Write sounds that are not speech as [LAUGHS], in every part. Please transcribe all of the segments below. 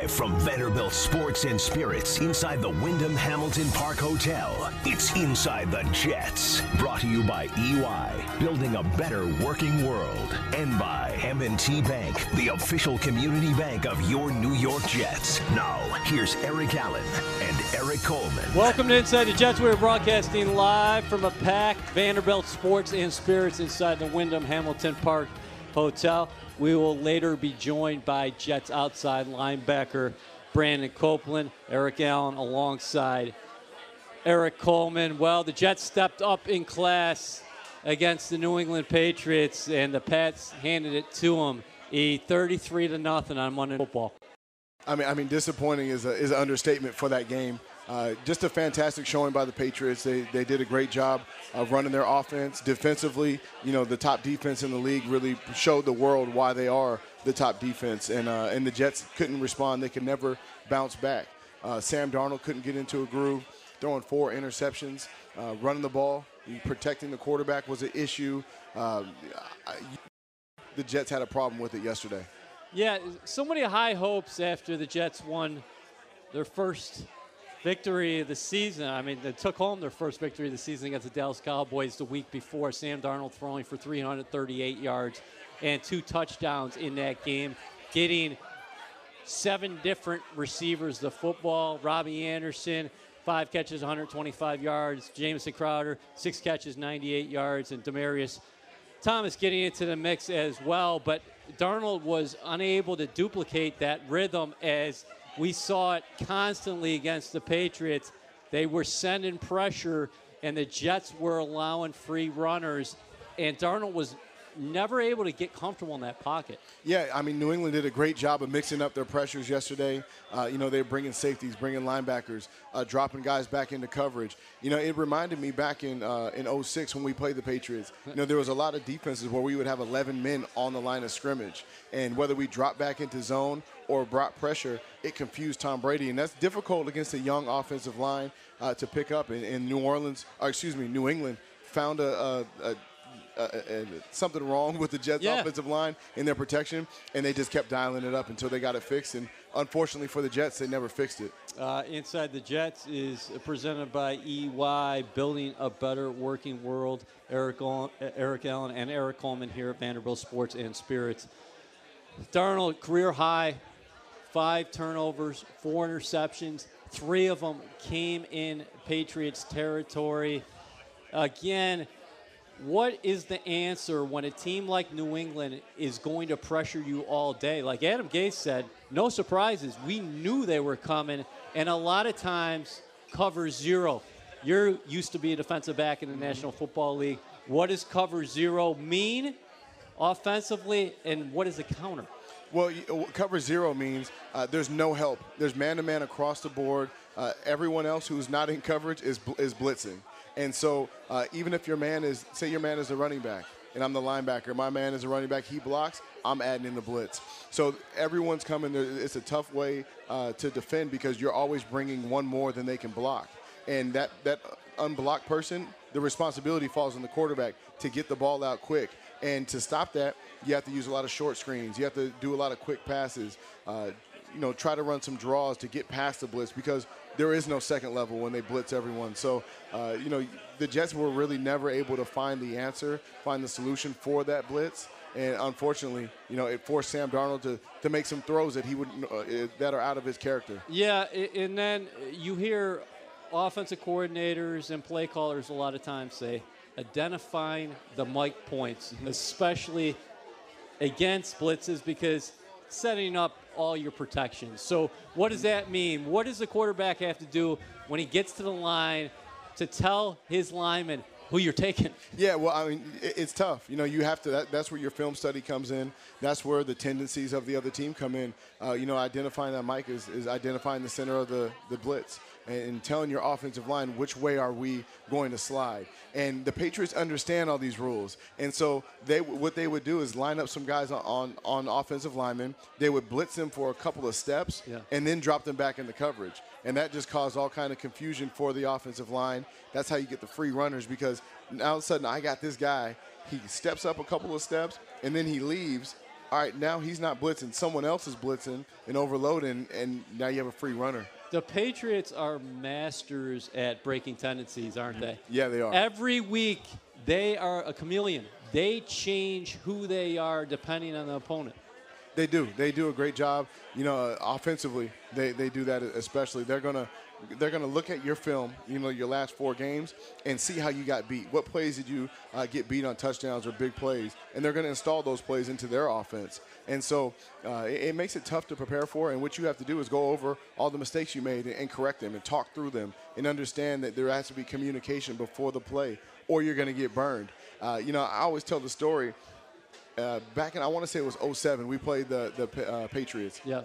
Live from Vanderbilt Sports and Spirits inside the Wyndham Hamilton Park Hotel. It's Inside the Jets. Brought to you by EY, building a better working world. And by M&T Bank, the official community bank of your New York Jets. Now, here's Eric Allen and Erik Coleman. Welcome to Inside the Jets. We're broadcasting live from a packed Vanderbilt Sports and Spirits inside the Wyndham Hamilton Park Hotel. We will later be joined by Jets outside linebacker Brandon Copeland, Eric Allen alongside Erik Coleman. Well, the Jets stepped up in class against the New England Patriots, and the Pats handed it to them. E 33 to nothing on Monday Football. I mean, I mean, disappointing is a, is an understatement for that game. Uh, just a fantastic showing by the Patriots. They, they did a great job of running their offense. Defensively, you know, the top defense in the league really showed the world why they are the top defense. And, uh, and the Jets couldn't respond. They could never bounce back. Uh, Sam Darnold couldn't get into a groove, throwing four interceptions, uh, running the ball, protecting the quarterback was an issue. Uh, the Jets had a problem with it yesterday. Yeah, so many high hopes after the Jets won their first victory of the season. I mean, they took home their first victory of the season against the Dallas Cowboys the week before. Sam Darnold throwing for 338 yards and two touchdowns in that game, getting seven different receivers the football. Robbie Anderson, five catches, 125 yards. Jamison Crowder, six catches, 98 yards. And Demaryius Thomas getting into the mix as well. But Darnold was unable to duplicate that rhythm as – we saw it constantly against the Patriots. They were sending pressure, and the Jets were allowing free runners, and Darnold was never able to get comfortable in that pocket. Yeah, I mean, New England did a great job of mixing up their pressures yesterday. Uh, you know, they're bringing safeties, bringing linebackers, uh, dropping guys back into coverage. You know, it reminded me back in uh, in 06 when we played the Patriots. You know, there was a lot of defenses where we would have 11 men on the line of scrimmage, and whether we dropped back into zone or brought pressure, it confused Tom Brady, and that's difficult against a young offensive line uh, to pick up. In, in New Orleans, or excuse me, New England found a, a, a uh, uh, something wrong with the Jets' yeah. offensive line in their protection, and they just kept dialing it up until they got it fixed. And unfortunately for the Jets, they never fixed it. Uh, Inside the Jets is presented by EY, building a better working world. Eric, Eric Allen and Erik Coleman here at Vanderbilt Sports and Spirits. Darnold, career high, five turnovers, four interceptions. Three of them came in Patriots territory. Again, what is the answer when a team like New England is going to pressure you all day? Like Adam Gase said, no surprises. We knew they were coming, and a lot of times cover zero. You're used to be a defensive back in the National Football League. What does cover zero mean offensively, and what is a counter? Well, cover zero means uh, there's no help. There's man to man across the board. Uh, everyone else who's not in coverage is is blitzing. And so uh, even if your man is, say your man is a running back, and I'm the linebacker, my man is a running back, he blocks, I'm adding in the blitz. So everyone's coming. It's a tough way uh, to defend because you're always bringing one more than they can block. And that, that unblocked person, the responsibility falls on the quarterback to get the ball out quick. And to stop that, you have to use a lot of short screens. You have to do a lot of quick passes. Uh, you know, try to run some draws to get past the blitz because there is no second level when they blitz everyone. So, uh, you know, the Jets were really never able to find the answer, find the solution for that blitz. And unfortunately, you know, it forced Sam Darnold to, to make some throws that he would uh, that are out of his character. Yeah, and then you hear offensive coordinators and play callers a lot of times say identifying the Mike points, especially against blitzes, because setting up all your protections. So, what does that mean? What does the quarterback have to do when he gets to the line to tell his lineman who you're taking? [LAUGHS] Yeah, well, I mean, it's tough. You know, you have to. That, that's where your film study comes in. That's where the tendencies of the other team come in. Uh, you know, identifying that Mike is, is identifying the center of the, the blitz and telling your offensive line which way are we going to slide. And the Patriots understand all these rules, and so they what they would do is line up some guys on on offensive linemen. They would blitz them for a couple of steps, yeah. and then drop them back into coverage. And that just caused all kind of confusion for the offensive line. That's how you get the free runners because now all of a sudden I got this guy. He steps up a couple of steps, and then he leaves all right, now he's not blitzing. Someone else is blitzing and overloading, and now you have a free runner. The Patriots are masters at breaking tendencies, aren't they? Yeah, they are. Every week, they are a chameleon. They change who they are depending on the opponent. They do. They do a great job. You know, uh, offensively, they, they do that especially. They're gonna they're gonna look at your film, you know, your last four games, and see how you got beat. What plays did you uh, get beat on touchdowns or big plays? And they're gonna install those plays into their offense. And so uh, it, it, makes it tough to prepare for. And what you have to do is go over all the mistakes you made and, and correct them and talk through them and understand that there has to be communication before the play, or you're gonna get burned. Uh, you know, I always tell the story uh, back in I want to say it was 07. We played the the uh, Patriots. Yeah.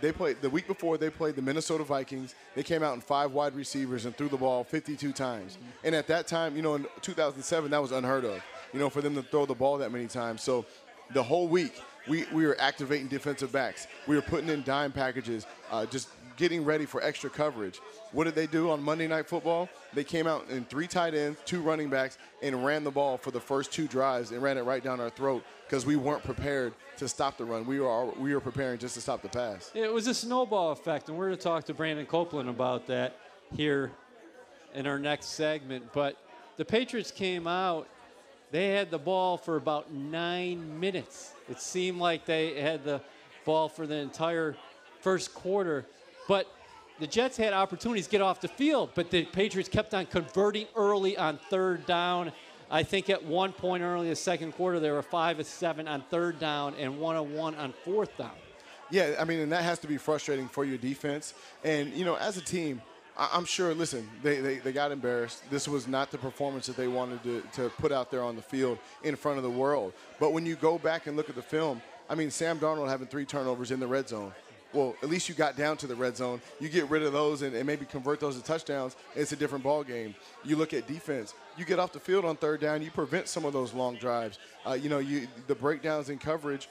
They played the week before. They played the Minnesota Vikings. They came out in five wide receivers and threw the ball 52 times. Mm-hmm. And at that time, you know, in 2007, that was unheard of. You know, for them to throw the ball that many times. So the whole week, we, we were activating defensive backs. We were putting in dime packages, uh, just getting ready for extra coverage. What did they do on Monday Night Football? They came out in three tight ends, two running backs, and ran the ball for the first two drives and ran it right down our throat because we weren't prepared to stop the run. We were we were preparing just to stop the pass. It was a snowball effect, and we're going to talk to Brandon Copeland about that here in our next segment. But the Patriots came out. They had the ball for about nine minutes. It seemed like they had the ball for the entire first quarter. But the Jets had opportunities to get off the field, but the Patriots kept on converting early on third down. I think at one point early in the second quarter, they were five of seven on third down and one of one on fourth down. Yeah, I mean, and that has to be frustrating for your defense. And, you know, as a team, I'm sure, listen, they, they, they, got embarrassed. This was not the performance that they wanted to, to put out there on the field in front of the world. But when you go back and look at the film, I mean, Sam Darnold having three turnovers in the red zone well, at least you got down to the red zone. You get rid of those and, and maybe convert those to touchdowns. It's a different ball game. You look at defense. You get off the field on third down. You prevent some of those long drives. Uh, you know, you the breakdowns in coverage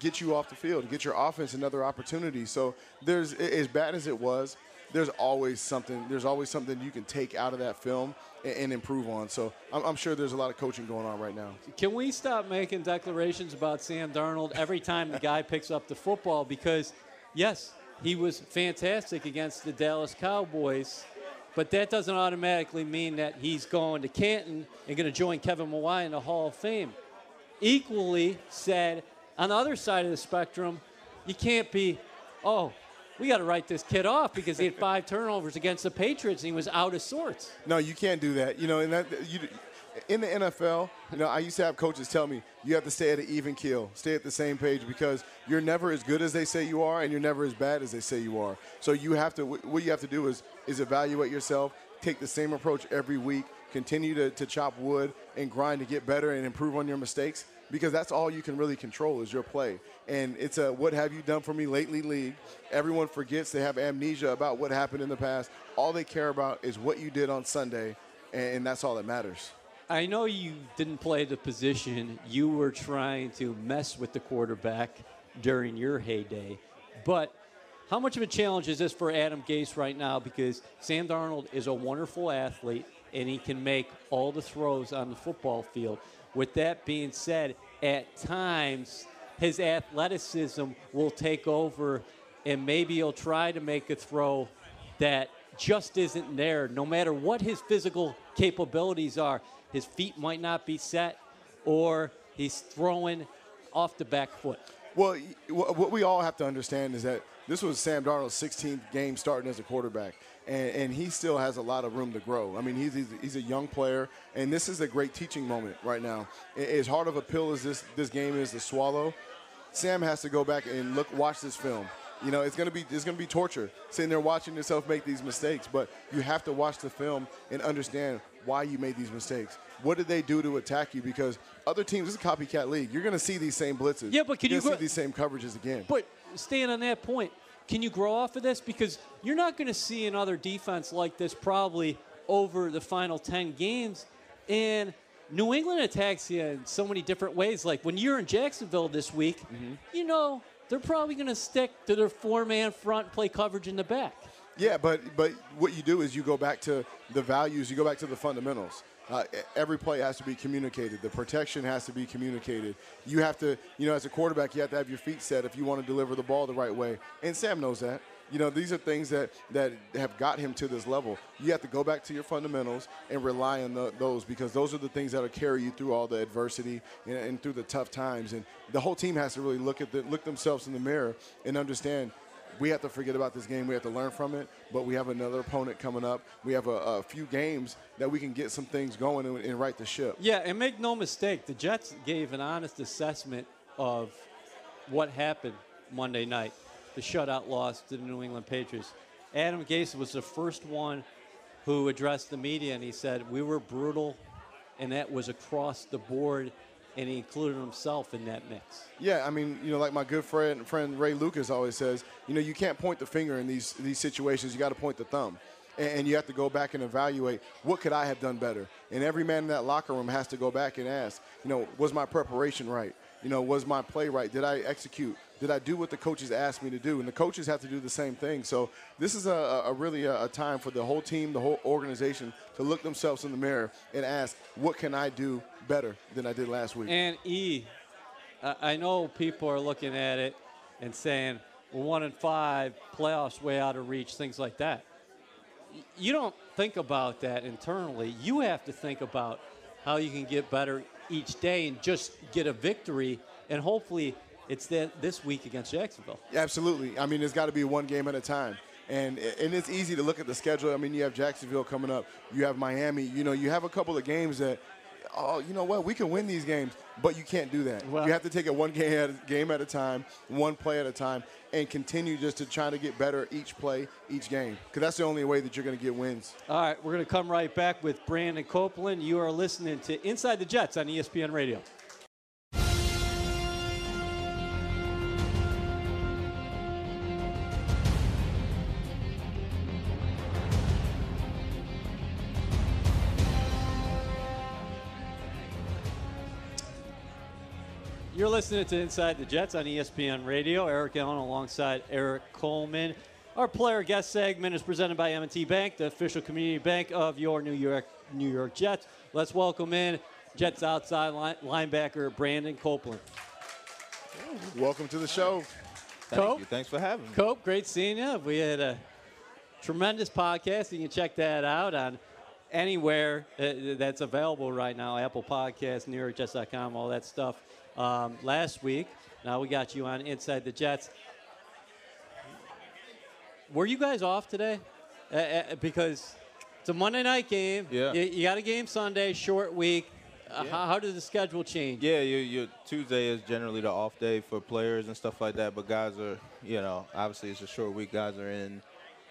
get you off the field, get your offense another opportunity. So there's as bad as it was. There's always something. There's always something you can take out of that film and, and improve on. So I'm, I'm, sure there's a lot of coaching going on right now. Can we stop making declarations about Sam Darnold every time the guy picks up the football because yes, he was fantastic against the Dallas Cowboys, but that doesn't automatically mean that he's going to Canton and going to join Kevin Mawae in the Hall of Fame. Equally said, on the other side of the spectrum, you can't be, oh, we got to write this kid off because he had five turnovers against the Patriots and he was out of sorts. No, you can't do that. You know, that you in the NFL, you know, I used to have coaches tell me you have to stay at an even keel, stay at the same page because you're never as good as they say you are, and you're never as bad as they say you are. So you have to. What you have to do is is evaluate yourself, take the same approach every week, continue to, to chop wood and grind to get better and improve on your mistakes because that's all you can really control is your play. And it's a what have you done for me lately league. Everyone forgets they have amnesia about what happened in the past. All they care about is what you did on Sunday, and that's all that matters. I know you didn't play the position. You were trying to mess with the quarterback during your heyday. But how much of a challenge is this for Adam Gase right now? Because Sam Darnold is a wonderful athlete and he can make all the throws on the football field. With that being said, at times his athleticism will take over and maybe he'll try to make a throw that just isn't there, no matter what his physical capabilities are his feet might not be set, or he's throwing off the back foot. Well, what we all have to understand is that this was Sam Darnold's 16th game starting as a quarterback, and, and he still has a lot of room to grow. I mean, he's, he's, he's, a young player, and this is a great teaching moment right now. As hard of a pill as this, this game is to swallow, Sam has to go back and look, watch this film. You know, it's gonna be it's gonna be torture sitting there watching yourself make these mistakes. But you have to watch the film and understand why you made these mistakes. What did they do to attack you? Because other teams, this is a copycat league. You're going to see these same blitzes. Yeah, but can You're you see these same coverages again? But staying on that point, can you grow off of this? Because you're not going to see another defense like this probably over the final 10 games. And New England attacks you in so many different ways. Like when you're in Jacksonville this week, mm-hmm. you know, they're probably going to stick to their four man front, play coverage in the back. Yeah, but but what you do is you go back to the values, you go back to the fundamentals. Uh, every play has to be communicated. The protection has to be communicated. You have to, you know, as a quarterback, you have to have your feet set if you want to deliver the ball the right way. And Sam knows that. You know, these are things that, that have got him to this level. You have to go back to your fundamentals and rely on the, those because those are the things that will carry you through all the adversity and, and through the tough times. And the whole team has to really look at the, look themselves in the mirror and understand we have to forget about this game. We have to learn from it. But we have another opponent coming up. We have a, a few games that we can get some things going and, and right the ship. Yeah, and make no mistake, the Jets gave an honest assessment of what happened Monday night, the shutout loss to the New England Patriots. Adam Gase was the first one who addressed the media, and he said, We were brutal, and that was across the board and he included himself in that mix. Yeah, I mean, you know, like my good friend friend Ray Lucas always says, you know, you can't point the finger in these these situations. You got to point the thumb, and, and, you have to go back and evaluate what could I have done better. And every man in that locker room has to go back and ask, you know, was my preparation right? You know, was my play right? Did I execute? Did I do what the coaches asked me to do? And the coaches have to do the same thing. So this is a, a really a, a, time for the whole team, the whole organization to look themselves in the mirror and ask, what can I do better than I did last week? And E, I know people are looking at it and saying, well, one and five, playoffs way out of reach, things like that. You don't think about that internally. You have to think about how you can get better each day and just get a victory and hopefully it's that this week against Jacksonville. Absolutely. I mean, it's got to be one game at a time. And, and it's easy to look at the schedule. I mean, you have Jacksonville coming up. You have Miami. You know, you have a couple of games that, oh, you know what, we can win these games, but you can't do that. Well, you have to take it one game at, a, game at a time, one play at a time, and continue just to try to get better each play, each game, because that's the only way that you're going to get wins. All right, we're going to come right back with Brandon Copeland. You are listening to Inside the Jets on ESPN Radio. You're listening to Inside the Jets on ESPN Radio. Eric Allen alongside Erik Coleman. Our player guest segment is presented by M&T Bank, the official community bank of your New York New York Jets. Let's welcome in Jets outside line, linebacker Brandon Copeland. Welcome to the show. Thank Cope, you. Thanks for having me. Cope, great seeing you. We had a tremendous podcast. You can check that out on anywhere uh, that's available right now Apple Podcasts, NewYorkJets.com, all that stuff um, last week. Now we got you on Inside the Jets. Were you guys off today? Uh, uh, because it's a Monday night game. Yeah. You, you got a game Sunday, short week. Uh, yeah. how, how, does the schedule change? Yeah, you, you, Tuesday is generally the off day for players and stuff like that. But guys are, you know, obviously it's a short week. Guys are in,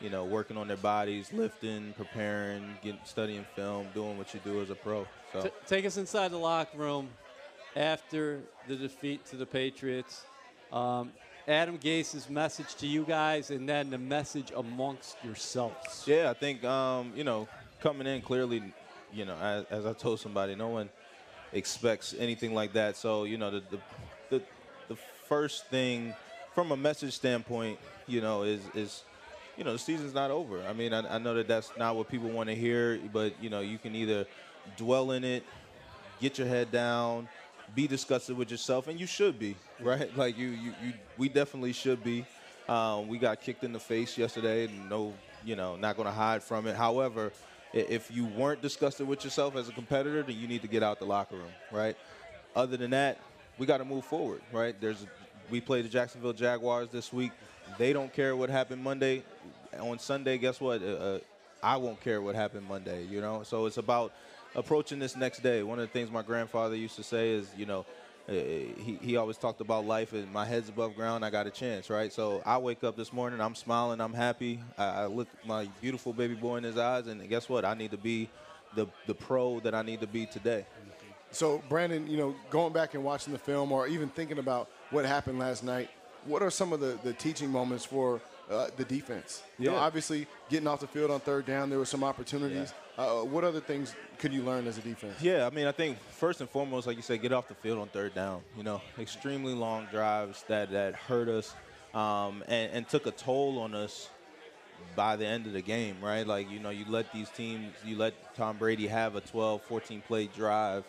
you know, working on their bodies, lifting, preparing, getting, studying film, doing what you do as a pro. So T- take us inside the locker room after the defeat to the Patriots. Um, Adam Gase's message to you guys, and then the message amongst yourselves. Yeah, I think um, you know coming in clearly, you know, as, as, I told somebody, no one expects anything like that. So you know, the the the, the first thing from a message standpoint, you know, is is you know the season's not over. I mean, I, I know that that's not what people want to hear, but you know, you can either dwell in it, get your head down be disgusted with yourself, and you should be, [LAUGHS] right? Like you, you, you we definitely should be. Um, we got kicked in the face yesterday, no, you know, not going to hide from it. However, if you weren't disgusted with yourself as a competitor, then you need to get out the locker room, right? Other than that, we got to move forward, right? There's, we play the Jacksonville Jaguars this week. They don't care what happened Monday. On Sunday, guess what? Uh, uh I won't care what happened Monday, you know. So it's about approaching this next day. One of the things my grandfather used to say is, you know, eh, he, he always talked about life and my head's above ground, I got a chance, right? So I wake up this morning, I'm smiling, I'm happy. I, I look my beautiful baby boy in his eyes, and guess what? I need to be the, the pro that I need to be today. So, Brandon, you know, going back and watching the film or even thinking about what happened last night, what are some of the, the teaching moments for uh, the defense? You yeah. know, obviously getting off the field on third down, there were some opportunities. Uh, what other things could you learn as a defense? Yeah, I mean, I think first and foremost, like you said, get off the field on third down. You know, extremely long drives that that hurt us um, and, and, took a toll on us by the end of the game, right? Like, you know, you let these teams, you let Tom Brady have a 12, 14 play drive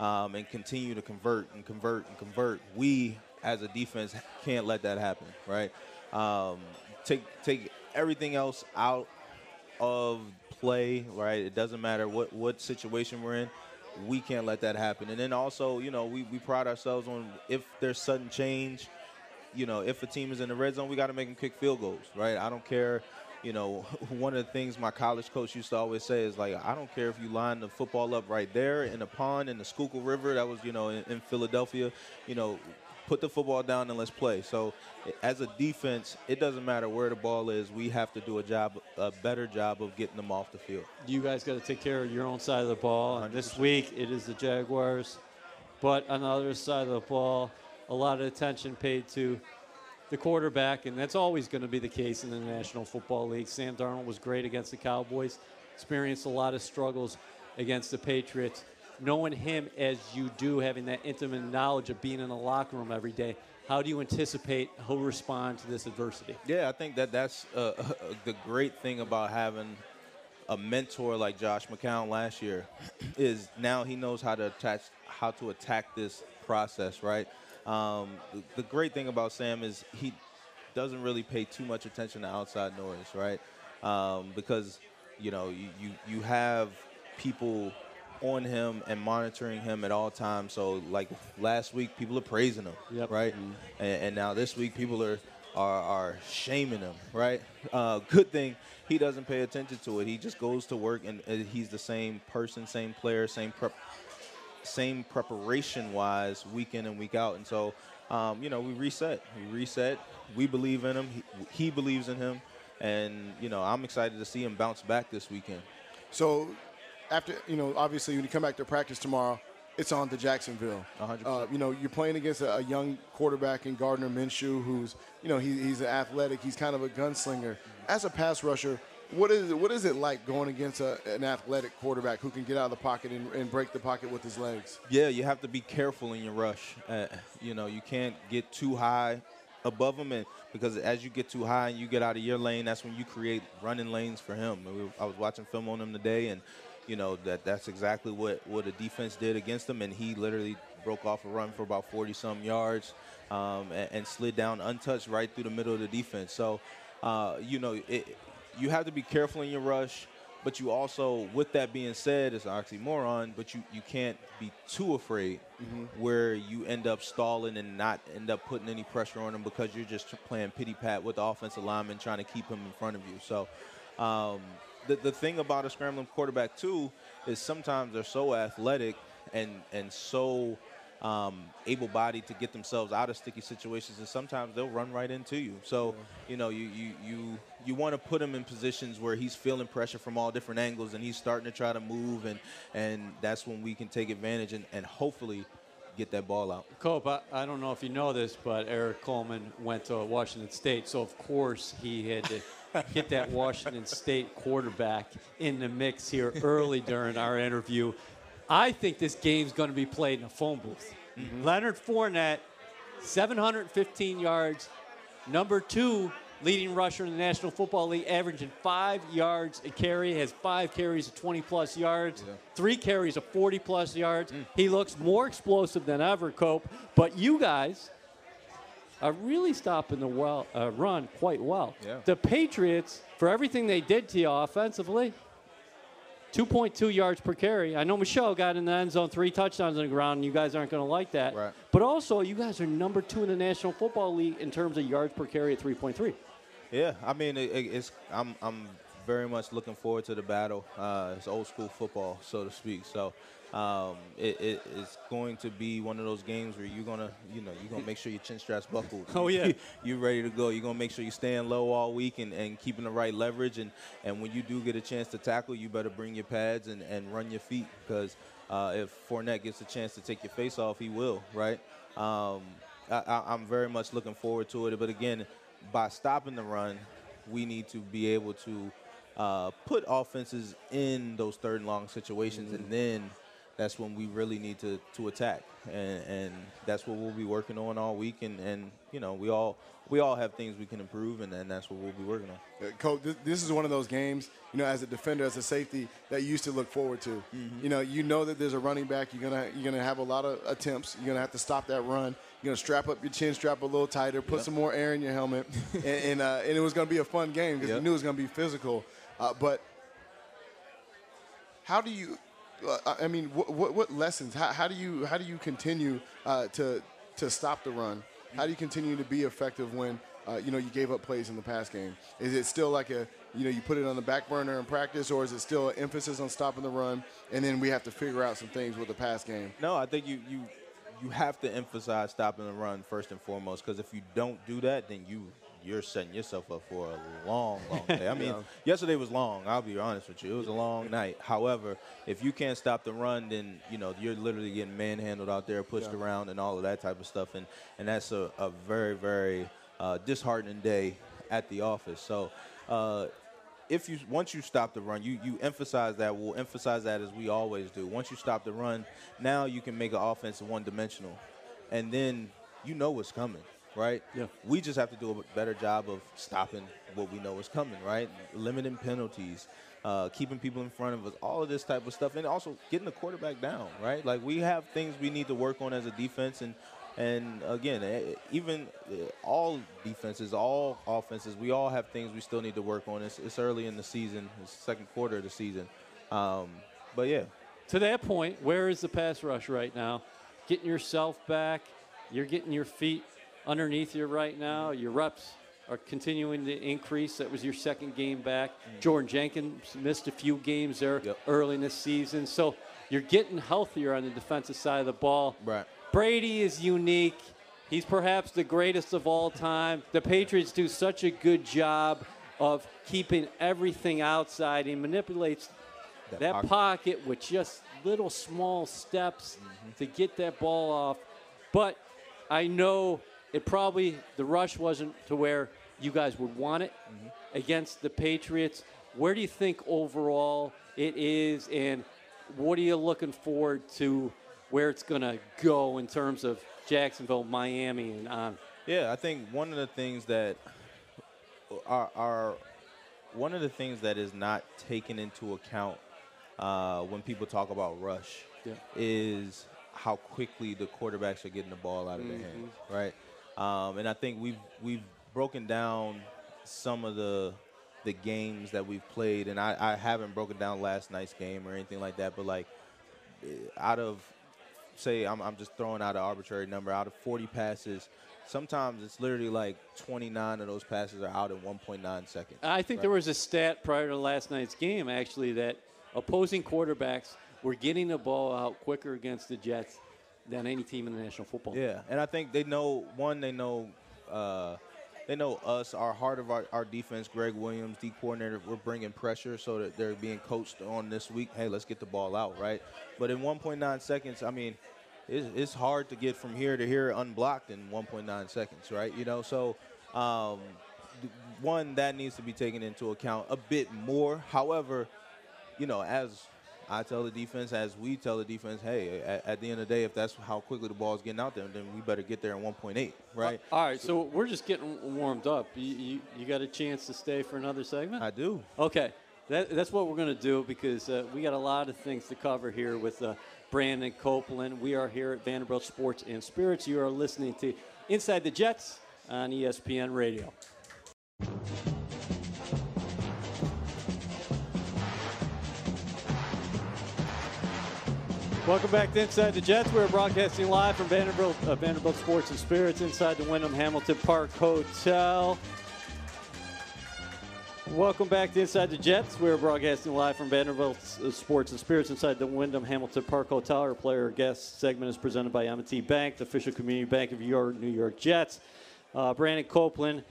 um, and continue to convert and convert and convert. We, as a defense, can't let that happen, right? Um, take take everything else out of play, right? It doesn't matter what, what situation we're in. We can't let that happen. And then also, you know, we, we pride ourselves on if there's sudden change, you know, if a team is in the red zone, we got to make them kick field goals, right? I don't care. You know, [LAUGHS] one of the things my college coach used to always say is like, I don't care if you line the football up right there in the pond in the Schuylkill River. That was, you know, in, in Philadelphia. You know, put the football down and let's play. So, as a defense, it doesn't matter where the ball is. We have to do a job, a better job of getting them off the field. You guys got to take care of your own side of the ball. And this week, it is the Jaguars. But on the other side of the ball, a lot of attention paid to the quarterback, and that's always going to be the case in the National Football League. Sam Darnold was great against the Cowboys, experienced a lot of struggles against the Patriots. Knowing him as you do, having that intimate knowledge of being in the locker room every day, how do you anticipate he'll respond to this adversity? Yeah, I think that that's uh, [LAUGHS] the great thing about having a mentor like Josh McCown last year [CLEARS THROAT] is now he knows how to attach how to attack this process, right? Um, the, great thing about Sam is he doesn't really pay too much attention to outside noise, right? Um, because you know you, you you have people on him and monitoring him at all times. So like last week, people are praising him, Yep. right? And, and now this week, people are are, are shaming him, right? Uh, good thing he doesn't pay attention to it. He just goes to work, and, and he's the same person, same player, same prep, same preparation wise, week in and week out. And so, um, you know, we reset. We reset. We believe in him. He, he believes in him. And, you know, I'm excited to see him bounce back this weekend. So, after you know, obviously when you come back to practice tomorrow, it's on to Jacksonville. Uh, you know, you're playing against a, a young quarterback in Gardner Minshew, who's you know he, he's an athletic, he's kind of a gunslinger. As a pass rusher, what is it, what is it like going against a, an athletic quarterback who can get out of the pocket and, and break the pocket with his legs? Yeah, you have to be careful in your rush. Uh, you know, you can't get too high above him, and because as you get too high and you get out of your lane, that's when you create running lanes for him. I was watching film on him today, and you know that that's exactly what what the defense did against him, and he literally broke off a run for about 40 some yards um, and, and slid down untouched right through the middle of the defense. So, uh, you know, it, you have to be careful in your rush. But you also, with that being said, it's an oxymoron, but you, you can't be too afraid where you end up stalling and not end up putting any pressure on him because you're just playing pity pat with the offensive lineman trying to keep him in front of you. So um, the, the thing about a scrambling quarterback, too, is sometimes they're so athletic and, and so um, able-bodied to get themselves out of sticky situations, and sometimes they'll run right into you. So, you know, you you you you want to put him in positions where he's feeling pressure from all different angles, and he's starting to try to move, and and that's when we can take advantage and, and hopefully get that ball out. Cope, I, I don't know if you know this, but Erik Coleman went to Washington State, so of course he had to get that Washington State quarterback in the mix here early during our interview. I think this game's going to be played in a phone booth. Mm-hmm. Leonard Fournette, 715 yards, number two leading rusher in the National Football League, averaging five yards a carry, has five carries of 20 plus yards, three carries of 40 plus yards. Mm. He looks more explosive than ever, Cope. But you guys are really stopping the well, uh, run quite well. Yeah. The Patriots, for everything they did to you offensively, 2.2 yards per carry. I know Michel got in the end zone, three touchdowns on the ground, and you guys aren't going to like that. Right. But also, you guys are number two in the National Football League in terms of yards per carry at 3.3. Yeah, I mean, it- it's I'm I'm very much looking forward to the battle. Uh, it's old school football, so to speak. So um, it, it is going to be one of those games where you're gonna, you know, you're gonna make sure your chin straps buckled. Oh, yeah. [LAUGHS] you're ready to go. You're gonna make sure you're staying low all week and, and keeping the right leverage. And, and when you do get a chance to tackle, you better bring your pads and, and run your feet because uh, if Fournette gets a chance to take your face off, he will, right? Um, I, I, I'm very much looking forward to it. But again, by stopping the run, we need to be able to uh, put offenses in those third and long situations and then that's when we really need to, to attack, and, and that's what we'll be working on all week. And, and you know, we all we all have things we can improve, and, and that's what we'll be working on. Uh, Coach, this, this is one of those games, you know, as a defender, as a safety, that you used to look forward to. You know, you know that there's a running back. You're gonna you're gonna have a lot of attempts. You're gonna have to stop that run. You're gonna strap up your chin strap a little tighter, put some more air in your helmet, [LAUGHS] and and, uh, and it was gonna be a fun game because Yep. we knew it was gonna be physical. Uh, but how do you? Uh, I mean, what, what, what lessons? How, how do you how do you continue uh, to to stop the run? How do you continue to be effective when uh, you know you gave up plays in the pass game? Is it still like a you know you put it on the back burner in practice, or is it still an emphasis on stopping the run, and then we have to figure out some things with the pass game? No, I think you you you have to emphasize stopping the run first and foremost because if you don't do that, then you you're setting yourself up for a long, long [LAUGHS] day. I mean, yesterday was long. I'll be honest with you; it was a long night. However, if you can't stop the run, then you know you're literally getting manhandled out there, pushed around, and all of that type of stuff, and and that's a, a very, very uh, disheartening day at the office. So. Uh, if you once you stop the run, you you emphasize that. We'll emphasize that as we always do. Once you stop the run, now you can make an offense one dimensional, and then you know what's coming, right? Yeah. We just have to do a better job of stopping what we know is coming, right? Limiting penalties, uh, keeping people in front of us, all of this type of stuff, and also getting the quarterback down, right? Like we have things we need to work on as a defense, and and again, eh, even eh, all defenses, all offenses, we all have things we still need to work on. It's, it's early in the season, it's the second quarter of the season, um, but yeah, To that point, where is the pass rush right now? Getting yourself back. You're getting your feet underneath you right now. Your reps are continuing to increase. That was your second game back. Mm. Jordan Jenkins missed a few games there Yep. early in the season. So you're getting healthier on the defensive side of the ball. Right. Brady is unique. He's perhaps the greatest of all time. The Patriots do such a good job of keeping everything outside. He manipulates That that, pocket. pocket. with just little small steps mm-hmm. to get that ball off. But I know it probably the rush wasn't to where you guys would want it against the Patriots. Where do you think overall it is, and what are you looking forward to where it's going to go in terms of Jacksonville, Miami, and on? Yeah, I think one of the things that are, are one of the things that is not taken into account uh, when people talk about rush Yeah. is how quickly the quarterbacks are getting the ball out of their hands, right? Um, and I think we've we've broken down some of the the games that we've played, and I, I haven't broken down last night's game or anything like that, but like eh, out of say I'm, I'm just throwing out an arbitrary number out of 40 passes sometimes it's literally like 29 of those passes are out in 1.9 seconds I think right? there was a stat prior to last night's game, actually, that opposing quarterbacks were getting the ball out quicker against the Jets than any team in the National Football. yeah and i think they know one they know uh, they know us our heart of our, our defense gregg williams d coordinator we're bringing pressure so that they're being coached on this week. Hey let's get the ball out right? But in 1.9 seconds i mean it's, it's hard to get from here to here unblocked in 1.9 seconds right? You know so um, one that needs to be taken into account a bit more. However you know as I tell the defense, as we tell the defense, hey, at, at the end of the day, if that's how quickly the ball is getting out there, then we better get there in 1.8, right? All right, so we're just getting warmed up. You, you, you got a chance to stay for another segment? I do. Okay, that, that's what we're going to do because uh, we got a lot of things to cover here with uh, Brandon Copeland. We are here at Vanderbilt Sports and Spirits. You are listening to Inside the Jets on ESPN Radio. Welcome back to Inside the Jets. We're broadcasting live from Vanderbilt, uh, Vanderbilt Sports and Spirits inside the Wyndham Hamilton Park Hotel. Welcome back to Inside the Jets. We're broadcasting live from Vanderbilt uh, Sports and Spirits inside the Wyndham Hamilton Park Hotel. Our player guest segment is presented by M&T Bank, the official community bank of your New York Jets. Uh, Brandon Copeland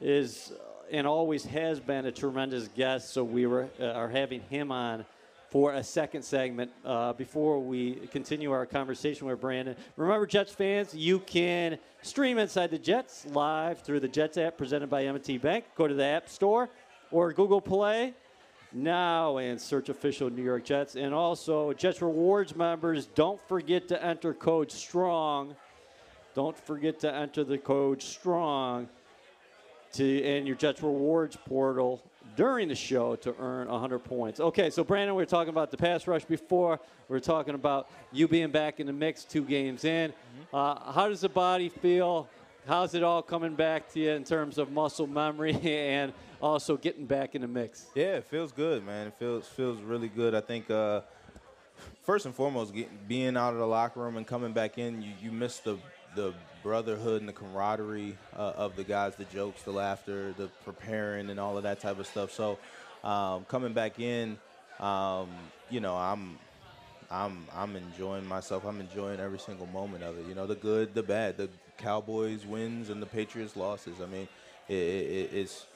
is uh, and always has been a tremendous guest, so we were, uh, are having him on for a second segment. Uh, before we continue our conversation with Brandon, remember, Jets fans, you can stream Inside the Jets live through the Jets app presented by M&T Bank. Go to the App Store or Google Play now and search official New York Jets. And also, Jets Rewards members, don't forget to enter code STRONG. Don't forget to enter the code STRONG to in your Jets Rewards portal during the show to earn 100 points. Okay, so Brandon, we were talking about the pass rush before. We are talking about you being back in the mix two games in. Mm-hmm. Uh, how does the body feel? How's it all coming back to you in terms of muscle memory [LAUGHS] and also getting back in the mix? Yeah, it feels good, man. It feels feels really good. I think uh, first and foremost, being out of the locker room and coming back in, you, you miss the the brotherhood and the camaraderie uh, of the guys, the jokes, the laughter, the preparing, and all of that type of stuff. So um, coming back in, um, you know, I'm. I'm I'm enjoying myself. I'm enjoying every single moment of it. You know, the good, the bad, the Cowboys wins and the Patriots losses. I mean, it, it, it's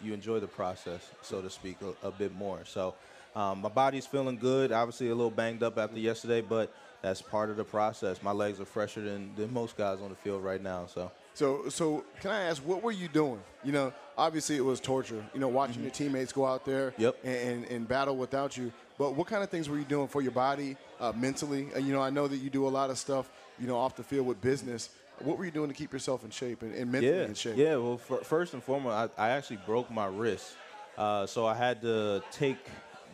you, enjoy the process, so to speak, a, a bit more. So um, my body's feeling good. Obviously, a little banged up after yesterday, but that's part of the process. My legs are fresher than, than most guys on the field right now. So. So, so can I ask, what were you doing? You know, obviously it was torture. You know, watching mm-hmm. your teammates go out there yep. and, and, and, battle without you. But what kind of things were you doing for your body, uh, mentally? And, you know, I know that you do a lot of stuff, you know, off the field with business. What were you doing to keep yourself in shape and, and mentally yeah. in shape? Yeah, well, first and foremost, I, I, actually broke my wrist. Uh, so I had to take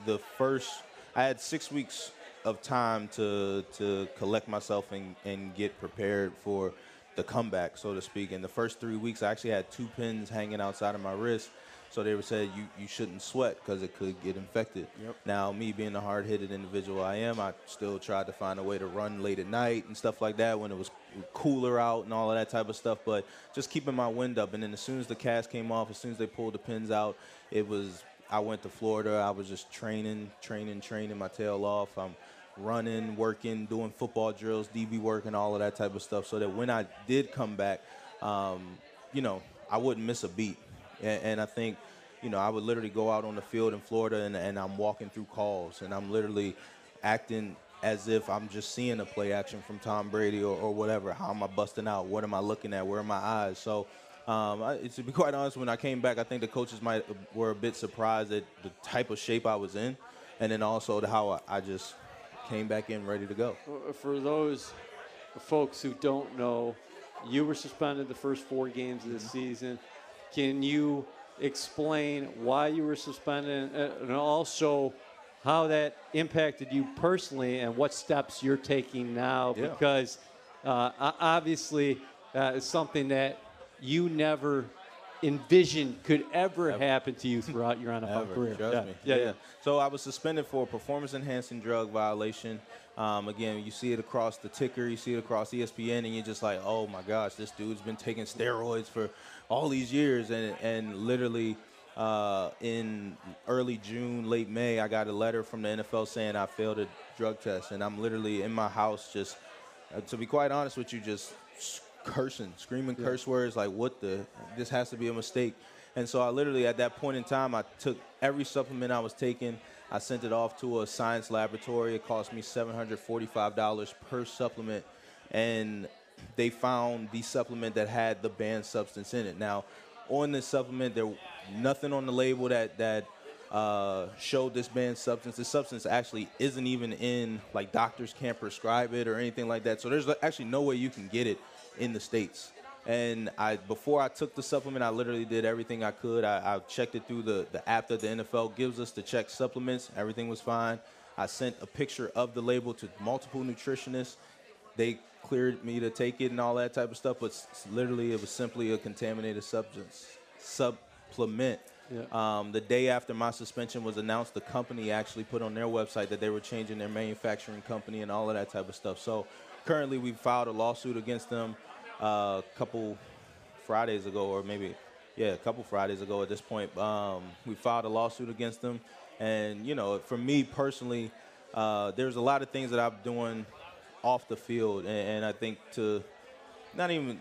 the first, I had six weeks of time to to collect myself and, and get prepared for the comeback, so to speak. In the first three weeks, I actually had two pins hanging outside of my wrist so they were saying you, you shouldn't sweat because it could get infected. Yep. Now, me being the hard headed individual I am, I still tried to find a way to run late at night and stuff like that when it was cooler out and all of that type of stuff. But just keeping my wind up. And then as soon as the cast came off, as soon as they pulled the pins out, it was I went to Florida. I was just training, training, training my tail off. I'm running, working, doing football drills, DB work, and all of that type of stuff, so that when I did come back, um, you know, I wouldn't miss a beat and, and I think you know, I would literally go out on the field in Florida and, and, I'm walking through calls and I'm literally acting as if I'm just seeing a play action from Tom Brady or, or whatever. How am I busting out? What am I looking at? Where are my eyes? So, um, I, to be [LAUGHS] quite honest, when I came back, I think the coaches might were a bit surprised at the type of shape I was in, and then also how I, I just came back in ready to go. For those folks who don't know, you were suspended the first four games of the mm-hmm. season. Can you explain why you were suspended and also how that impacted you personally and what steps you're taking now? Yeah. Because uh, obviously, uh, it's something that you never envisioned could ever, ever. happen to you throughout your [LAUGHS] NFL career. Trust yeah. me. Yeah, yeah, So I was suspended for a performance-enhancing drug violation. Um, again, you see it across the ticker, you see it across ESPN, and you're just like, oh my gosh, this dude's been taking steroids for all these years, and and literally. Uh, in early June, late May, I got a letter from the NFL saying I failed a drug test, and I'm literally in my house just, uh, to be quite honest with you, just cursing, screaming yeah. curse words like, "What the? This has to be a mistake." And so I literally, at that point in time, I took every supplement I was taking. I sent it off to a science laboratory. It cost me $745 per supplement, and they found the supplement that had the banned substance in it. Now, on this supplement, there nothing on the label that that uh, showed this banned substance. The substance actually isn't even in like doctors can't prescribe it or anything like that. So there's actually no way you can get it in the states. And I before I took the supplement, I literally did everything I could. I, I checked it through the, the app that the NFL gives us to check supplements. Everything was fine. I sent a picture of the label to multiple nutritionists. They cleared me to take it and all that type of stuff, but literally it was simply a contaminated substance supplement. Yeah. Um, the day after my suspension was announced, the company actually put on their website that they were changing their manufacturing company and all of that type of stuff. So currently, we've filed a lawsuit against them a couple Fridays ago, or maybe yeah, a couple Fridays ago. At this point, um, we filed a lawsuit against them, and you know, for me personally, uh, there's a lot of things that I'm doing off the field, and, and I think to not even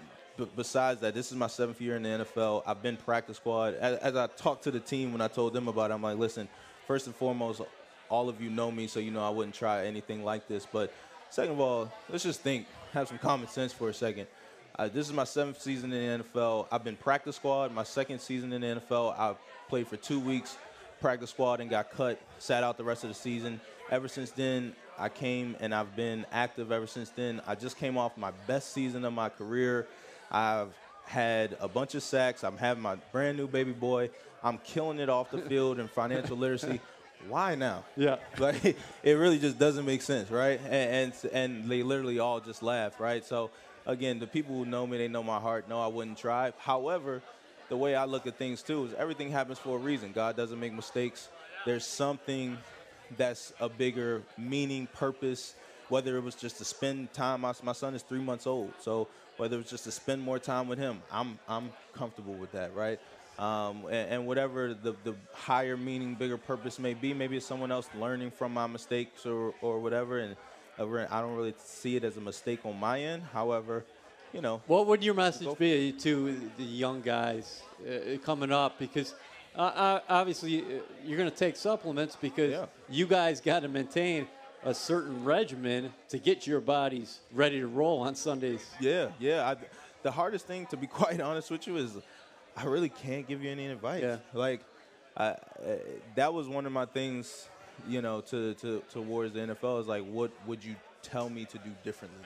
besides that, this is my seventh year in the NFL. I've been practice squad. As, as, I talked to the team when I told them about it, I'm like, listen, first and foremost, all of you know me, so you know I wouldn't try anything like this. But second of all, let's just think, have some common sense for a second. Uh, this is my seventh season in the NFL. I've been practice squad. My second season in the NFL, I played for two weeks. practice squad and got cut, sat out the rest of the season. Ever since then, I came and I've been active ever since then. I just came off my best season of my career. I've had a bunch of sacks. I'm having my brand new baby boy. I'm killing it off the [LAUGHS] field in financial literacy. Why now? Yeah. [LAUGHS] Like it really just doesn't make sense, right? And, and and they literally all just laugh, right? So again, the people who know me, they know my heart. No, I wouldn't try. However, the way I look at things too is everything happens for a reason. God doesn't make mistakes. There's something that's a bigger meaning, purpose. Whether it was just to spend time, my, my son is three months old, so whether it was just to spend more time with him, I'm I'm comfortable with that, right? Um, and, and, whatever the, the higher meaning, bigger purpose may be, maybe it's someone else learning from my mistakes or, or whatever. And I don't really see it as a mistake on my end. However, you know. What would your message be to the young guys uh, coming up? Because uh, uh obviously uh, you're going to take supplements because yeah. you guys got to maintain a certain regimen to get your bodies ready to roll on Sundays. Yeah, yeah. I, the hardest thing, to be [LAUGHS] quite honest with you, is I really can't give you any advice. Yeah. Like, I, uh, that was one of my things, you know, to, to towards the NFL is like, what would you tell me to do differently,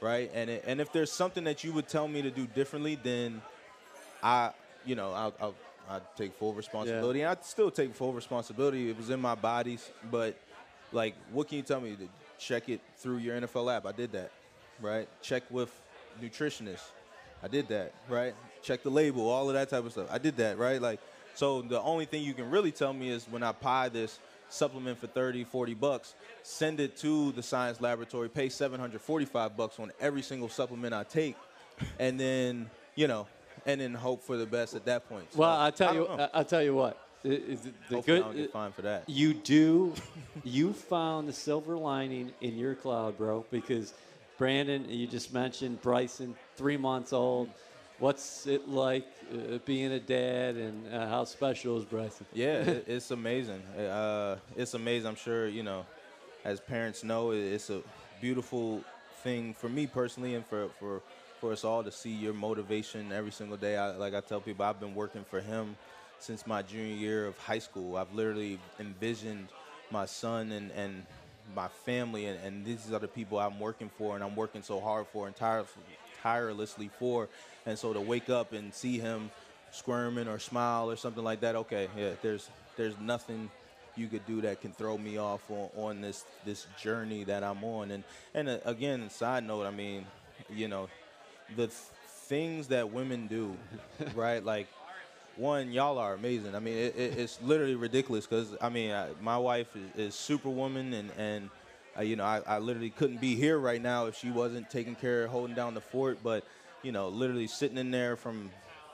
right? And it, and if there's something that you would tell me to do differently, then I, you know, I'll, I'll I'll take full responsibility. Yeah. And I still take full responsibility. It was in my bodies, but like, what can you tell me to check it through your NFL app? I did that, right? Check with nutritionists. I did that, right? check the label, all of that type of stuff. I did that, right? Like, so the only thing you can really tell me is when I pie this supplement for 30, 40 bucks, send it to the science laboratory, pay 745 bucks on every single supplement I take, and then, you know, and then hope for the best at that point. So, well, I'll tell you, I, will tell you what. Is the Hopefully good, I for that. You do, [LAUGHS] you found the silver lining in your cloud, bro. Because Brandon, you just mentioned Bryson, three months old what's it like uh, being a dad and uh, how special is Bryson? Yeah, it, [LAUGHS] it's amazing. Uh, it's amazing. I'm sure, you know, as parents know, it's a beautiful thing for me personally and for, for, for us all to see your motivation every single day. I, like I tell people, I've been working for him since my junior year of high school. I've literally envisioned my son and, and my family, and, and these are the people I'm working for, and I'm working so hard for and tirelessly for. And so to wake up and see him squirming or smile or something like that, okay, yeah, there's there's nothing you could do that can throw me off on, on this this journey that I'm on. And and uh, again, side note, I mean, you know, the th- things that women do, [LAUGHS] right? Like, one, y'all are amazing. I mean, it, it, it's literally ridiculous because I mean, I, my wife is, is superwoman, and and uh, you know, I, I literally couldn't be here right now if she wasn't taking care, of holding down the fort, but you know, literally sitting in there from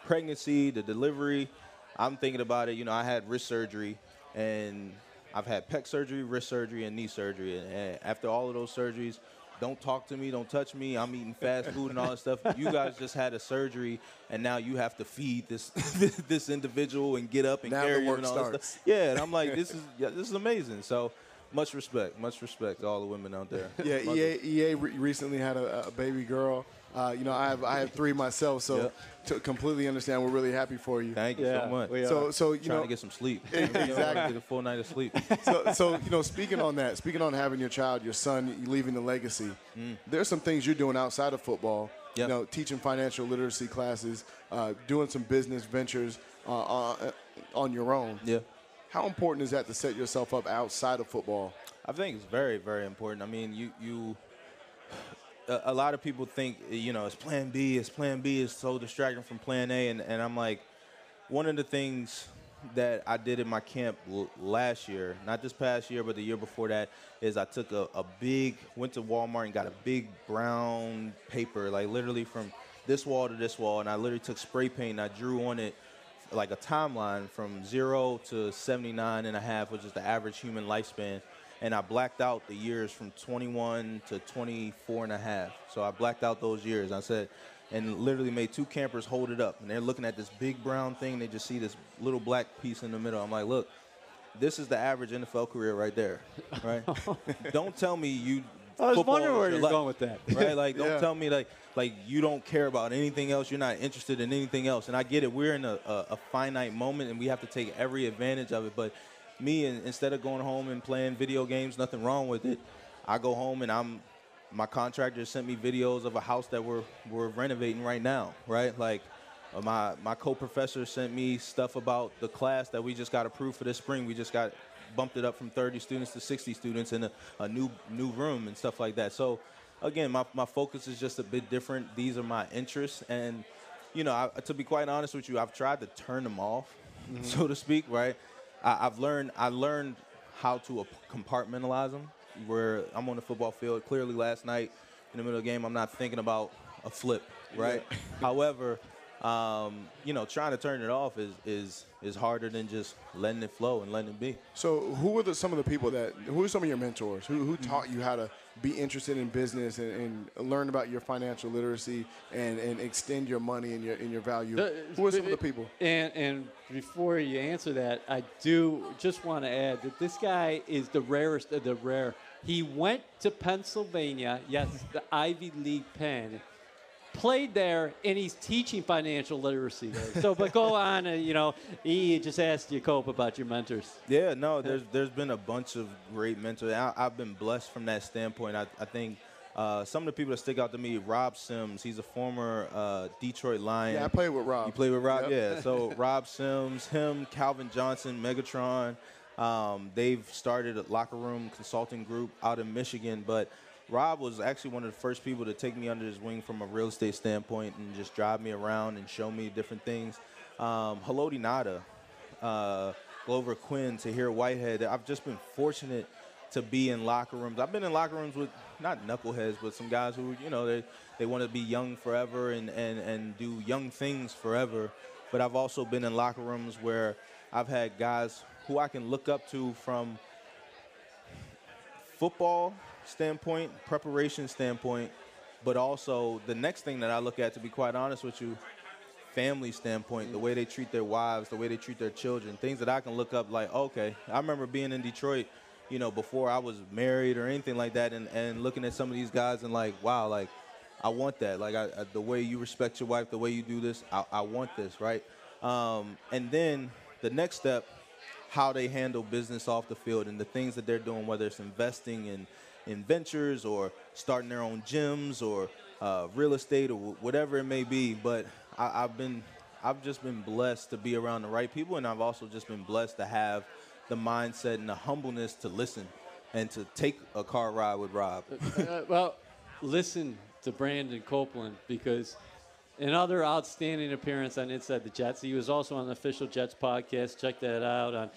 pregnancy to delivery. I'm thinking about it. You know, I had wrist surgery, and I've had pec surgery, wrist surgery, and knee surgery. And after all of those surgeries, don't talk to me, don't touch me. I'm eating fast food and all that stuff. You guys just had a surgery, and now you have to feed this [LAUGHS] this individual and get up and now carry him and all starts. that stuff. Yeah, and I'm like, this is yeah, this is amazing. So much respect, much respect to all the women out there. [LAUGHS] Yeah, EA, EA re- recently had a, a, baby girl. Uh, you know, I have I have three myself, so yep. to completely understand, we're really happy for you. Thank you yeah, so much. So, so you trying know, to get some sleep. [LAUGHS] exactly, get a full night of sleep. [LAUGHS] So, so you know, speaking on that, speaking on having your child, your son, leaving the legacy. Mm. There's some things you're doing outside of football. Yep. You know, teaching financial literacy classes, uh, doing some business ventures uh, on, uh, on your own. Yeah. How important is that to set yourself up outside of football? I think it's very, very important. I mean, you you a, lot of people think you know it's Plan B, it's Plan B is so distracting from Plan A, and, and I'm like, one of the things that I did in my camp l- last year, not this past year, but the year before that, is I took a, a big, went to Walmart and got a big brown paper, like literally from this wall to this wall, and I literally took spray paint and I drew on it like a timeline from zero to 79 and a half, which is the average human lifespan and I blacked out the years from 21 to 24 and a half. So I blacked out those years. I said, and literally made two campers hold it up, and they're looking at this big brown thing. They just see this little black piece in the middle. I'm like, look, this is the average NFL career right there, right? [LAUGHS] Don't tell me you I was wondering where you're life, going with that. right? Like, don't Yeah. tell me like like you don't care about anything else. You're not interested in anything else. And I get it. We're in a, a, a finite moment, and we have to take every advantage of it. But me, in- instead of going home and playing video games, nothing wrong with it. I go home and I'm my contractor sent me videos of a house that we're we're renovating right now, right? Like uh, my my co-professor sent me stuff about the class that we just got approved for this spring. We just got bumped it up from 30 students to 60 students in a, a new new room and stuff like that. So again, my, my focus is just a bit different. These are my interests and you know, I, to be quite honest with you, I've tried to turn them off, mm-hmm. so to speak, right? I, I've learned I learned how to compartmentalize them. Where I'm on the football field, clearly last night in the middle of the game, I'm not thinking about a flip, right? [LAUGHS] However, um, you know, trying to turn it off is is is harder than just letting it flow and letting it be. So, who were the, some of the people that? Who are some of your mentors? Who, who taught you how to be interested in business and, and learn about your financial literacy and, and extend your money and your and your value? who are some of the people? And and before you answer that, I do just want to add that this guy is the rarest of the rare. He went to Pennsylvania, yes, the Ivy League Penn, played there, and he's teaching financial literacy there. So, but go [LAUGHS] on, and you know, he just asked you, Cope, about your mentors. Yeah, no, there's there's been a bunch of great mentors. I, I've been blessed from that standpoint. I, I think uh, some of the people that stick out to me, Rob Sims, he's a former uh, Detroit Lion. Yeah, I played with Rob. You played with Rob, Yep. yeah. So [LAUGHS] Rob Sims, him, Calvin Johnson, Megatron. Um, they've started a locker room consulting group out in Michigan, but Rob was actually one of the first people to take me under his wing from a real estate standpoint and just drive me around and show me different things. Um, Haloti Ngata, uh, Glover Quinn, Tahir Whitehead. I've just been fortunate to be in locker rooms. I've been in locker rooms with not knuckleheads, but some guys who, you know, they, they want to be young forever and, and, and do young things forever. But I've also been in locker rooms where I've had guys who I can look up to from football standpoint, preparation standpoint, but also the next thing that I look at, to be quite honest with you, family standpoint, the way they treat their wives, the way they treat their children, things that I can look up like, okay, I remember being in Detroit, you know, before I was married or anything like that, and, and looking at some of these guys and like, wow, like, I want that. Like, I, I, the way you respect your wife, the way you do this, I, I want this, right? Um, and then the next step, how they handle business off the field and the things that they're doing, whether it's investing in, in ventures or starting their own gyms or uh, real estate or wh- whatever it may be. But I, I've been, I've just been blessed to be around the right people, and I've also just been blessed to have the mindset and the humbleness to listen and to take a car ride with Rob. Uh, well, listen to Brandon Copeland because another outstanding appearance on Inside the Jets. He was also on the official Jets podcast. Check that out on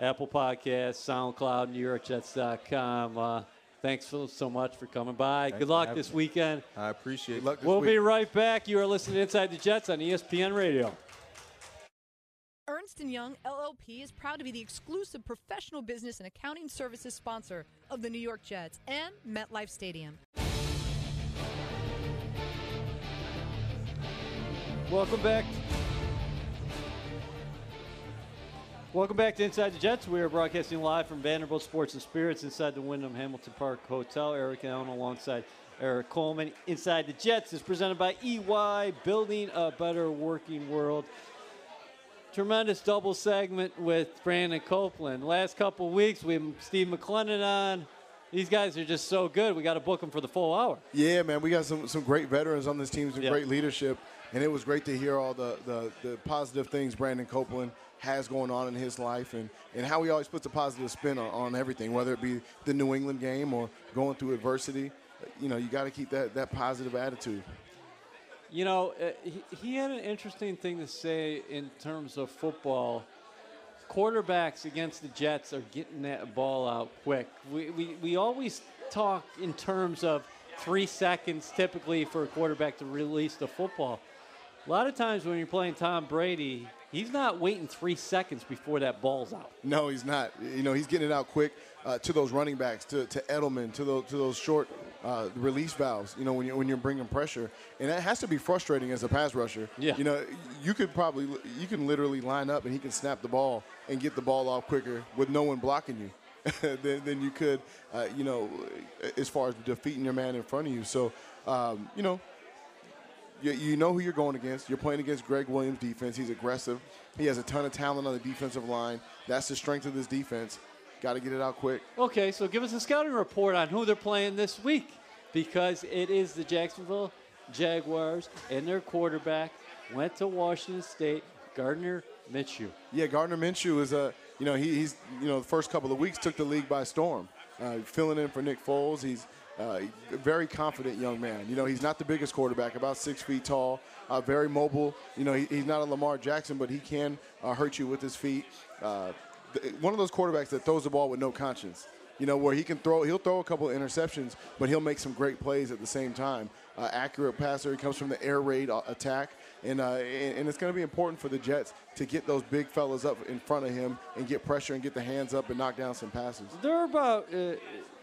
Apple Podcasts, SoundCloud, NewYorkJets.com. Uh, thanks so, so much for coming by. Good luck this me. weekend. I appreciate Good it. luck We'll week. be right back. You are listening to Inside the Jets on ESPN Radio. Ernst & Young LLP is proud to be the exclusive professional business and accounting services sponsor of the New York Jets and MetLife Stadium. Welcome back. Welcome back to Inside the Jets. We are broadcasting live from Vanderbilt Sports and Spirits inside the Wyndham Hamilton Park Hotel. Eric Allen alongside Erik Coleman. Inside the Jets is presented by EY, Building a Better Working World. Tremendous double segment with Brandon Copeland. Last couple weeks, we have Steve McLendon on. These guys are just so good. We got to book them for the full hour. Yeah, man, we got some, some great veterans on this team, some Yeah. great leadership, and it was great to hear all the, the, the positive things Brandon Copeland has going on in his life and, and how he always puts a positive spin on, on everything, whether it be the New England game or going through adversity. You know, you got to keep that, that positive attitude. You know, uh, he, he had an interesting thing to say in terms of football. Quarterbacks against the Jets are getting that ball out quick. We, we, we always talk in terms of three seconds typically for a quarterback to release the football. A lot of times when you're playing Tom Brady, he's not waiting three seconds before that ball's out. No, he's not. You know, he's getting it out quick uh, to those running backs, to, to Edelman, to those to those short uh, release valves. You know, when you when you're bringing pressure, and that has to be frustrating as a pass rusher. Yeah. You know, you could probably you can literally line up and he can snap the ball and get the ball off quicker with no one blocking you. [LAUGHS] than, than you could, uh, you know, as far as defeating your man in front of you. So, um, you know, you, you know who you're going against. You're playing against Gregg Williams' defense. He's aggressive. He has a ton of talent on the defensive line. That's the strength of this defense. Got to get it out quick. Okay, so give us a scouting report on who they're playing this week because it is the Jacksonville Jaguars and their quarterback went to Washington State, Gardner Minshew. Yeah, Gardner Minshew is a you know he, he's you know the first couple of weeks took the league by storm, uh, filling in for Nick Foles. He's uh, a very confident young man. You know, he's not the biggest quarterback, about six feet tall, uh, very mobile. You know, he, he's not a Lamar Jackson, but he can uh, hurt you with his feet. One of those quarterbacks that throws the ball with no conscience. You know, where he can throw, he'll throw a couple of interceptions, but he'll make some great plays at the same time. Uh, accurate passer. He comes from the air raid uh, attack. And, uh, and, and it's going to be important for the Jets to get those big fellas up in front of him and get pressure and get the hands up and knock down some passes. They're about uh,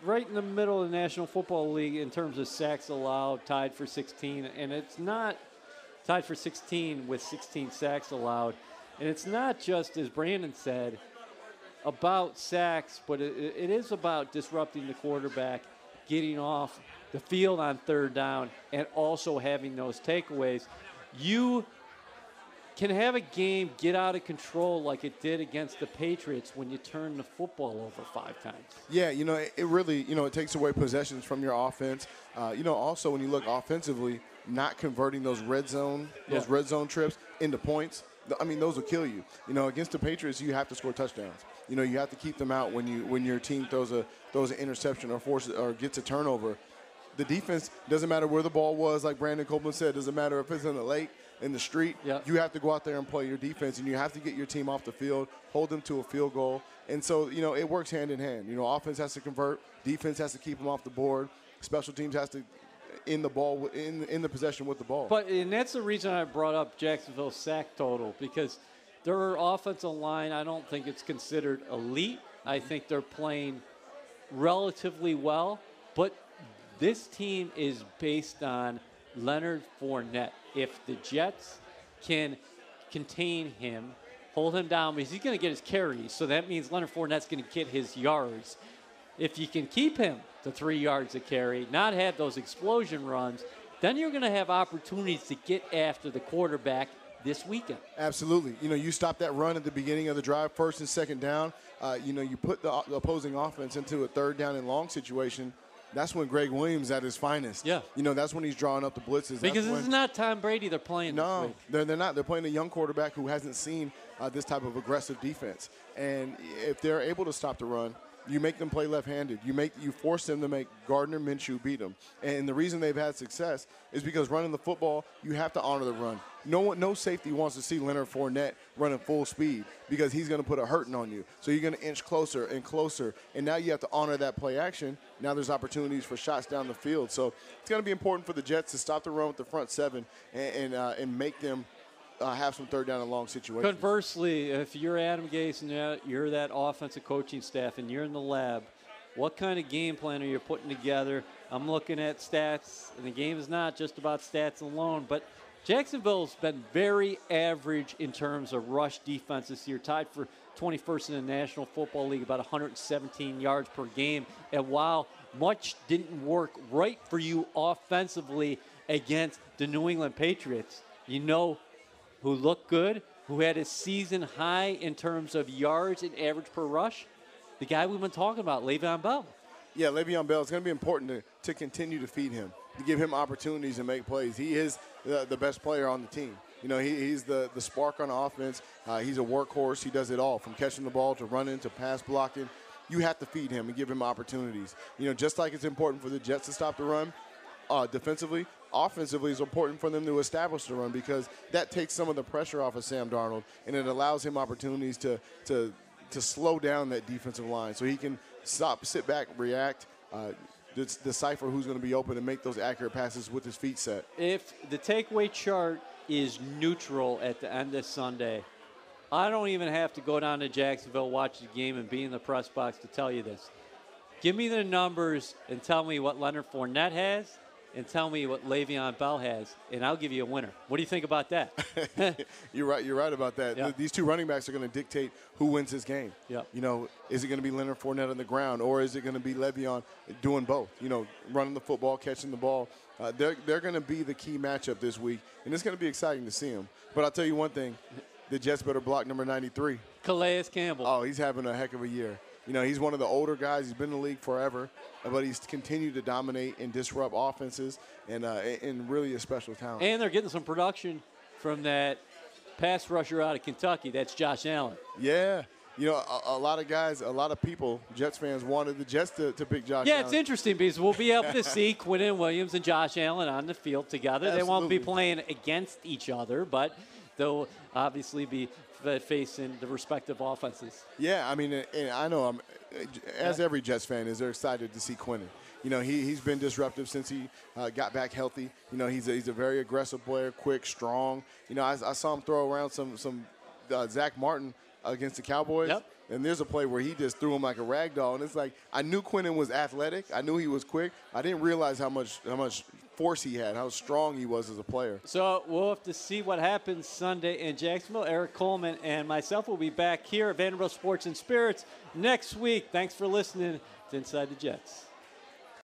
right in the middle of the National Football League in terms of sacks allowed, tied for 16, and it's not tied for 16 with 16 sacks allowed. And it's not just, as Brandon said, about sacks, but it, it is about disrupting the quarterback, getting off the field on third down, and also having those takeaways. You can have a game get out of control like it did against the Patriots when you turn the football over five times. Yeah, you know, it, it really, you know, it takes away possessions from your offense. Uh, you know, also when you look offensively, not converting those red zone, those Yeah. red zone trips into points. I mean, those will kill you. You know, against the Patriots, you have to score touchdowns. You know, you have to keep them out when you when your team throws a throws an interception or forces or gets a turnover. The defense doesn't matter where the ball was, like Brandon Copeland said. Doesn't matter if it's in the lake, in the street. Yeah. You have to go out there and play your defense, and you have to get your team off the field, hold them to a field goal. And so, you know, it works hand in hand. You know, offense has to convert, defense has to keep them off the board, special teams has to in the ball in in the possession with the ball. But and that's the reason I brought up Jacksonville's sack total because their offensive line, I don't think it's considered elite. I think they're playing relatively well, but this team is based on Leonard Fournette. If the Jets can contain him, hold him down, because he's going to get his carries, so that means Leonard Fournette's going to get his yards. If you can keep him to three yards a carry, not have those explosion runs, then you're going to have opportunities to get after the quarterback this weekend. Absolutely. You know, you stop that run at the beginning of the drive, first and second down. Uh, you know, you put the, the opposing offense into a third down and long situation. That's when Gregg Williams at his finest. Yeah. You know, that's when he's drawing up the blitzes. Because this is not Tom Brady they're playing No, they're, they're not. They're playing a young quarterback who hasn't seen uh, this type of aggressive defense. And if they're able to stop the run, you make them play left-handed. You make you force them to make Gardner Minshew beat them. And the reason they've had success is because running the football, you have to honor the run. No one, no safety wants to see Leonard Fournette running full speed because he's going to put a hurting on you. So you're going to inch closer and closer, and now you have to honor that play action. Now there's opportunities for shots down the field. So it's going to be important for the Jets to stop the run with the front seven and and, uh, and make them uh, have some third down and long situations. Conversely, if you're Adam Gase and you're- that offensive coaching staff and you're in the lab, what kind of game plan are you putting together? I'm looking at stats, and the game is not just about stats alone, but Jacksonville's been very average in terms of rush defense this year, tied for 21st in the National Football League, about 117 yards per game. And while much didn't work right for you offensively against the New England Patriots, you know who looked good, who had a season high in terms of yards and average per rush? The guy we've been talking about, Le'Veon Bell. Yeah, Le'Veon Bell, it's going to be important to, to continue to feed him, to give him opportunities and make plays. He is the, the best player on the team. You know, he, he's the, the spark on offense. Uh, he's a workhorse. He does it all from catching the ball to running to pass blocking. You have to feed him and give him opportunities. You know, just like it's important for the Jets to stop the run uh, defensively, offensively it's important for them to establish the run because that takes some of the pressure off of Sam Darnold and it allows him opportunities to to to slow down that defensive line so he can stop, sit back, react, uh, decipher who's going to be open and make those accurate passes with his feet set. If the takeaway chart is neutral at the end of Sunday, I don't even have to go down to Jacksonville, watch the game, and be in the press box to tell you this. Give me the numbers and tell me what Leonard Fournette has and tell me what Le'Veon Bell has, and I'll give you a winner. What do you think about that? [LAUGHS] You're right. You're right about that. Yeah. These two running backs are going to dictate who wins this game. Yeah. You know, is it going to be Leonard Fournette on the ground, or is it going to be Le'Veon doing both? You know, running the football, catching the ball. Uh, they're they're going to be the key matchup this week, and it's going to be exciting to see them. But I'll tell you one thing: the Jets better block number 93. Calais Campbell. Oh, he's having a heck of a year. You know, he's one of the older guys. He's been in the league forever, but he's continued to dominate and disrupt offenses, and uh, and really a special talent. And they're getting some production from that pass rusher out of Kentucky. That's Josh Allen. Yeah. You know, a, a lot of guys, a lot of people, Jets fans, wanted the Jets to, to pick Josh Yeah, Allen. it's interesting because we'll be able to see [LAUGHS] Quinnen Williams and Josh Allen on the field together. They won't be playing against each other, but they'll obviously be f- facing the respective offenses. Yeah, I mean, and I know I'm, as every Jets fan is, they're excited to see Quinnen. You know, he, he's been disruptive since he uh, got back healthy. You know, he's a, he's a very aggressive player, quick, strong. You know, I, I saw him throw around some, some uh, Zack Martin against the Cowboys. Yep. And there's a play where he just threw him like a rag doll, and it's like I knew Quinnen was athletic. I knew he was quick. I didn't realize how much how much force he had, how strong he was as a player. So we'll have to see what happens Sunday in Jacksonville. Eric Coleman and myself will be back here at Vanderbilt Sports and Spirits next week. Thanks for listening to Inside the Jets.